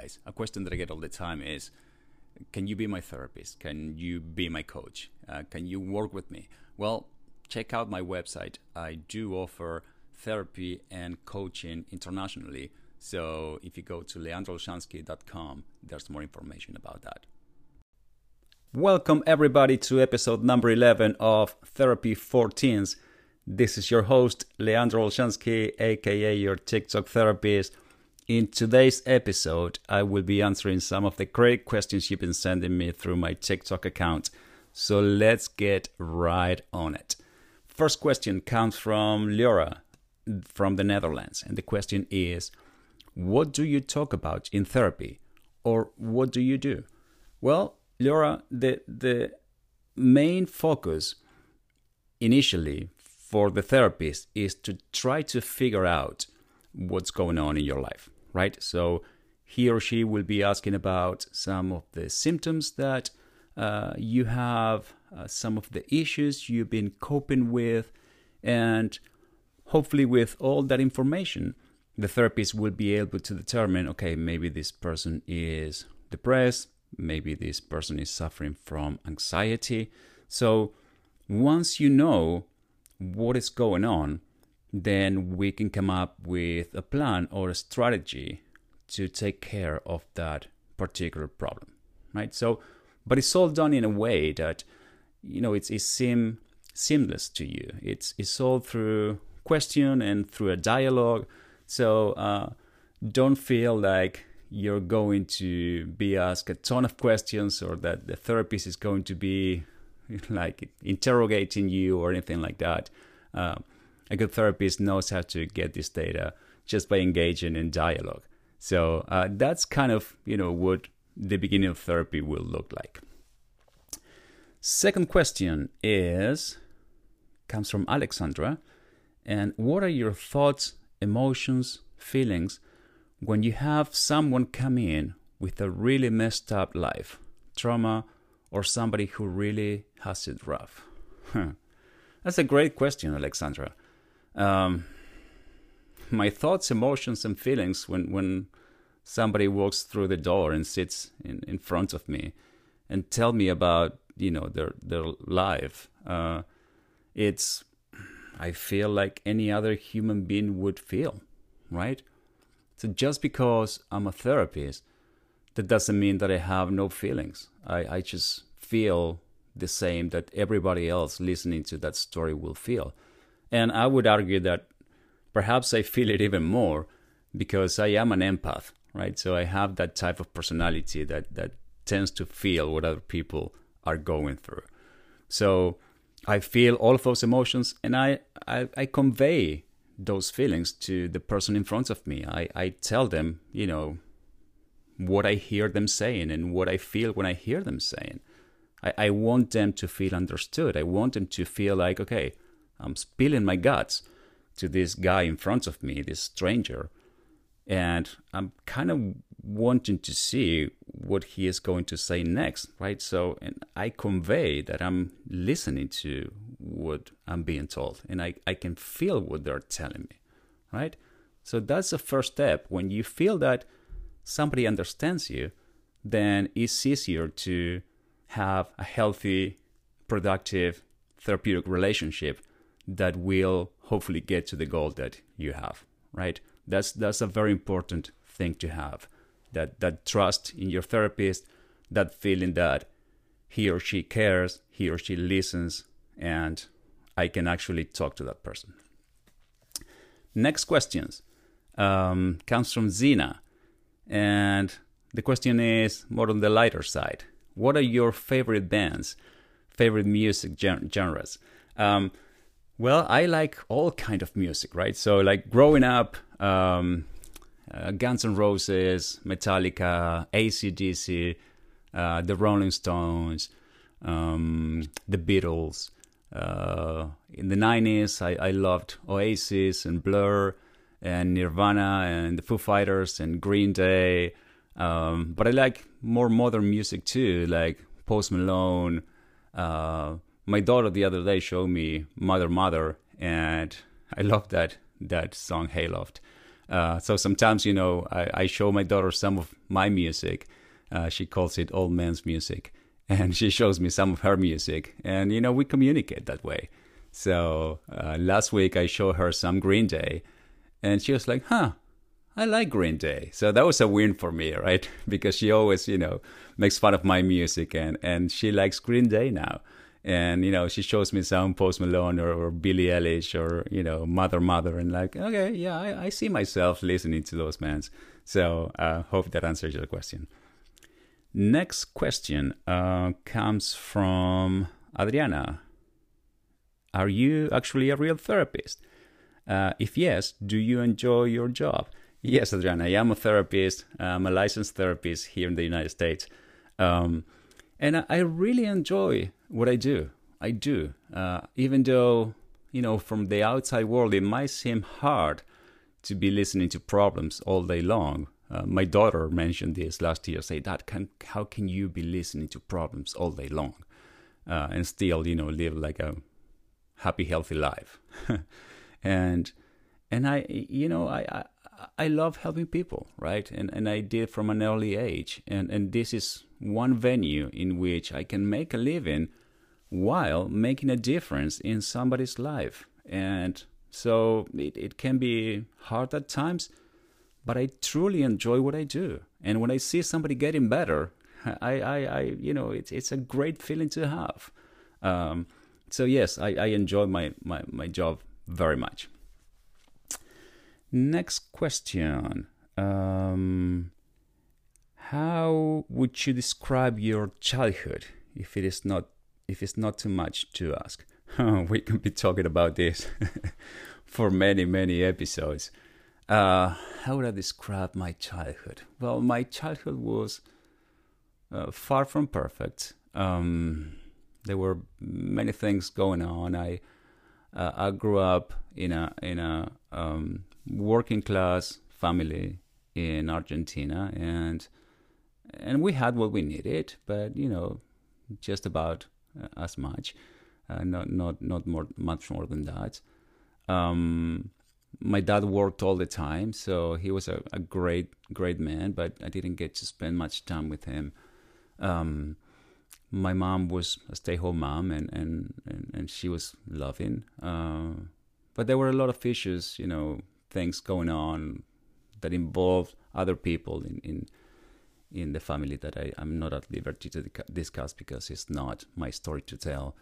guys, a question that I get all the time is, can you be my therapist? Can you be my coach? Uh, can you work with me? Well, check out my website. I do offer therapy and coaching internationally. So if you go to leandrolshansky.com, there's more information about that. Welcome, everybody, to episode number 11 of Therapy for Teens. This is your host, Leandro Olshansky, aka your TikTok therapist. In today's episode, I will be answering some of the great questions you've been sending me through my TikTok account. So let's get right on it. First question comes from Laura from the Netherlands, and the question is What do you talk about in therapy? Or what do you do? Well, Laura, the, the main focus initially for the therapist is to try to figure out what's going on in your life, right? So he or she will be asking about some of the symptoms that uh, you have, uh, some of the issues you've been coping with, and hopefully, with all that information, the therapist will be able to determine okay, maybe this person is depressed, maybe this person is suffering from anxiety. So, once you know what is going on, then we can come up with a plan or a strategy to take care of that particular problem, right? So, but it's all done in a way that you know it's, it's seem seamless to you. It's it's all through question and through a dialogue. So uh, don't feel like you're going to be asked a ton of questions or that the therapist is going to be like interrogating you or anything like that. Uh, a good therapist knows how to get this data just by engaging in dialogue. So uh, that's kind of you know what the beginning of therapy will look like. Second question is comes from Alexandra, and what are your thoughts, emotions, feelings when you have someone come in with a really messed up life, trauma, or somebody who really has it rough? That's a great question, Alexandra. Um, my thoughts, emotions, and feelings when, when somebody walks through the door and sits in, in front of me and tell me about you know their their life. Uh, it's I feel like any other human being would feel, right? So just because I'm a therapist, that doesn't mean that I have no feelings. I, I just feel the same that everybody else listening to that story will feel. And I would argue that perhaps I feel it even more because I am an empath, right? So I have that type of personality that, that tends to feel what other people are going through. So I feel all of those emotions and I, I, I convey those feelings to the person in front of me. I, I tell them, you know, what I hear them saying and what I feel when I hear them saying. I, I want them to feel understood. I want them to feel like, okay, I'm spilling my guts to this guy in front of me, this stranger, and I'm kind of wanting to see what he is going to say next, right? So, and I convey that I'm listening to what I'm being told, and I, I can feel what they're telling me, right? So that's the first step. When you feel that somebody understands you, then it's easier to have a healthy, productive, therapeutic relationship that will hopefully get to the goal that you have, right? That's that's a very important thing to have. That that trust in your therapist, that feeling that he or she cares, he or she listens, and I can actually talk to that person. Next questions um, comes from Zena, and the question is more on the lighter side. What are your favorite bands, favorite music gen- genres? Um, well, I like all kind of music, right? So, like growing up, um, uh, Guns N' Roses, Metallica, AC/DC, uh, the Rolling Stones, um, the Beatles. Uh, in the 90s, I, I loved Oasis and Blur and Nirvana and the Foo Fighters and Green Day. Um, but I like more modern music too, like Post Malone, uh, my daughter the other day showed me Mother Mother, and I love that that song Hayloft. Uh, so sometimes, you know, I, I, show my daughter some of my music. Uh, she calls it old man's music. And she shows me some of her music. And, you know, we communicate that way. So uh, last week I showed her some Green Day. And she was like, huh, I like Green Day. So that was a win for me, right? Because she always, you know, makes fun of my music and, and she likes Green Day now. And, you know, she shows me some Post Malone or, or Billie Eilish or, you know, Mother Mother and like, okay, yeah, I, I see myself listening to those bands. So I uh, hope that answers your question. Next question uh, comes from Adriana. Are you actually a real therapist? Uh, if yes, do you enjoy your job? Yes, Adriana, I am a therapist. I'm a licensed therapist here in the United States. Um, and I, really enjoy what I do. I do. Uh, even though, you know, from the outside world, it might seem hard to be listening to problems all day long. Uh, my daughter mentioned this last year. Say, Dad, can, how can you be listening to problems all day long uh, and still, you know, live like a happy, healthy life? and and I, you know, I, I love helping people, right? And and I did from an early age. And and this is one venue in which I can make a living while making a difference in somebody's life. And so it, it can be hard at times, but I truly enjoy what I do. And when I see somebody getting better, I, I, I you know, it's it's a great feeling to have. Um, so yes, I, I enjoy my, my, my job very much. Next question. Um, how would you describe your childhood if it is not if it's not too much to ask? we can be talking about this for many many episodes. Uh, how would I describe my childhood? Well, my childhood was uh, far from perfect. Um, there were many things going on. I uh, I grew up in a in a um, working class family in Argentina, and and we had what we needed, but you know, just about as much, uh, not not not more much more than that. Um, my dad worked all the time, so he was a, a, great great man, but I didn't get to spend much time with him. Um, my mom was a stay-home mom, and and and, and she was loving. Uh, but there were a lot of issues, you know, things going on that involved other people in in in the family that I, am not at liberty to discuss because it's not my story to tell.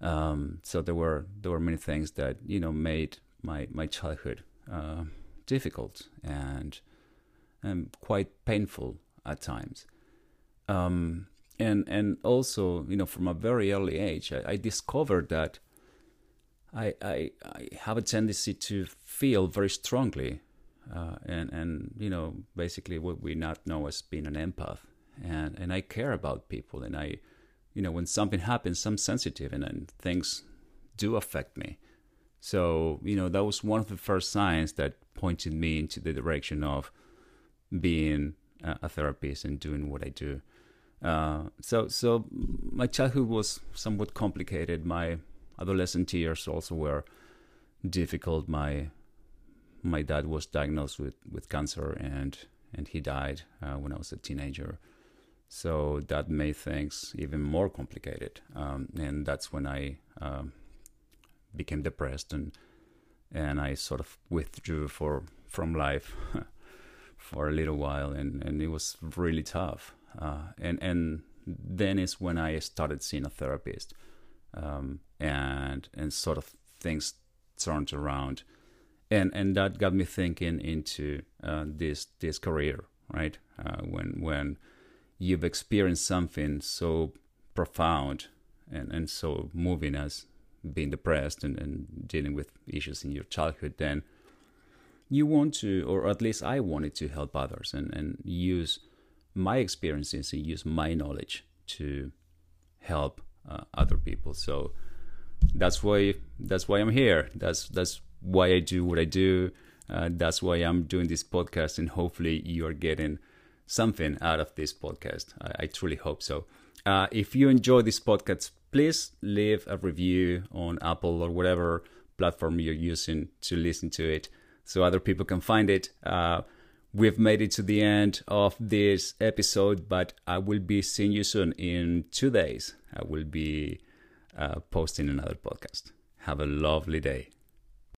Um, so there were there were many things that you know made my my childhood uh, difficult and and quite painful at times. Um, and and also you know from a very early age, I, I discovered that I, I, I have a tendency to feel very strongly, uh, and and you know basically what we not know as being an empath, and and I care about people, and I, you know when something happens, I'm sensitive, and, and things do affect me. So you know that was one of the first signs that pointed me into the direction of being a, a therapist and doing what I do. Uh, so so my childhood was somewhat complicated. My adolescent years also were difficult. My my dad was diagnosed with, with cancer and and he died uh, when I was a teenager. So that made things even more complicated. Um, and that's when I um, became depressed and and I sort of withdrew for from life for a little while, and, and it was really tough. Uh, and and then is when I started seeing a therapist um, and and sort of things turned around, and and that got me thinking into uh, this this career, right? Uh, when when you've experienced something so profound and, and so moving as being depressed and, and dealing with issues in your childhood, then you want to, or at least I wanted to help others and, and use my experiences and use my knowledge to help uh, other people. So that's why that's why I'm here. That's that's why I do what I do. Uh, that's why I'm doing this podcast, and hopefully you are getting something out of this podcast. I, I truly hope so. Uh, if you enjoy this podcast, please leave a review on Apple or whatever platform you're using to listen to it. so other people can find it. Uh, we've made it to the end of this episode, but I will be seeing you soon. In two days, I will be uh, posting another podcast. Have a lovely day.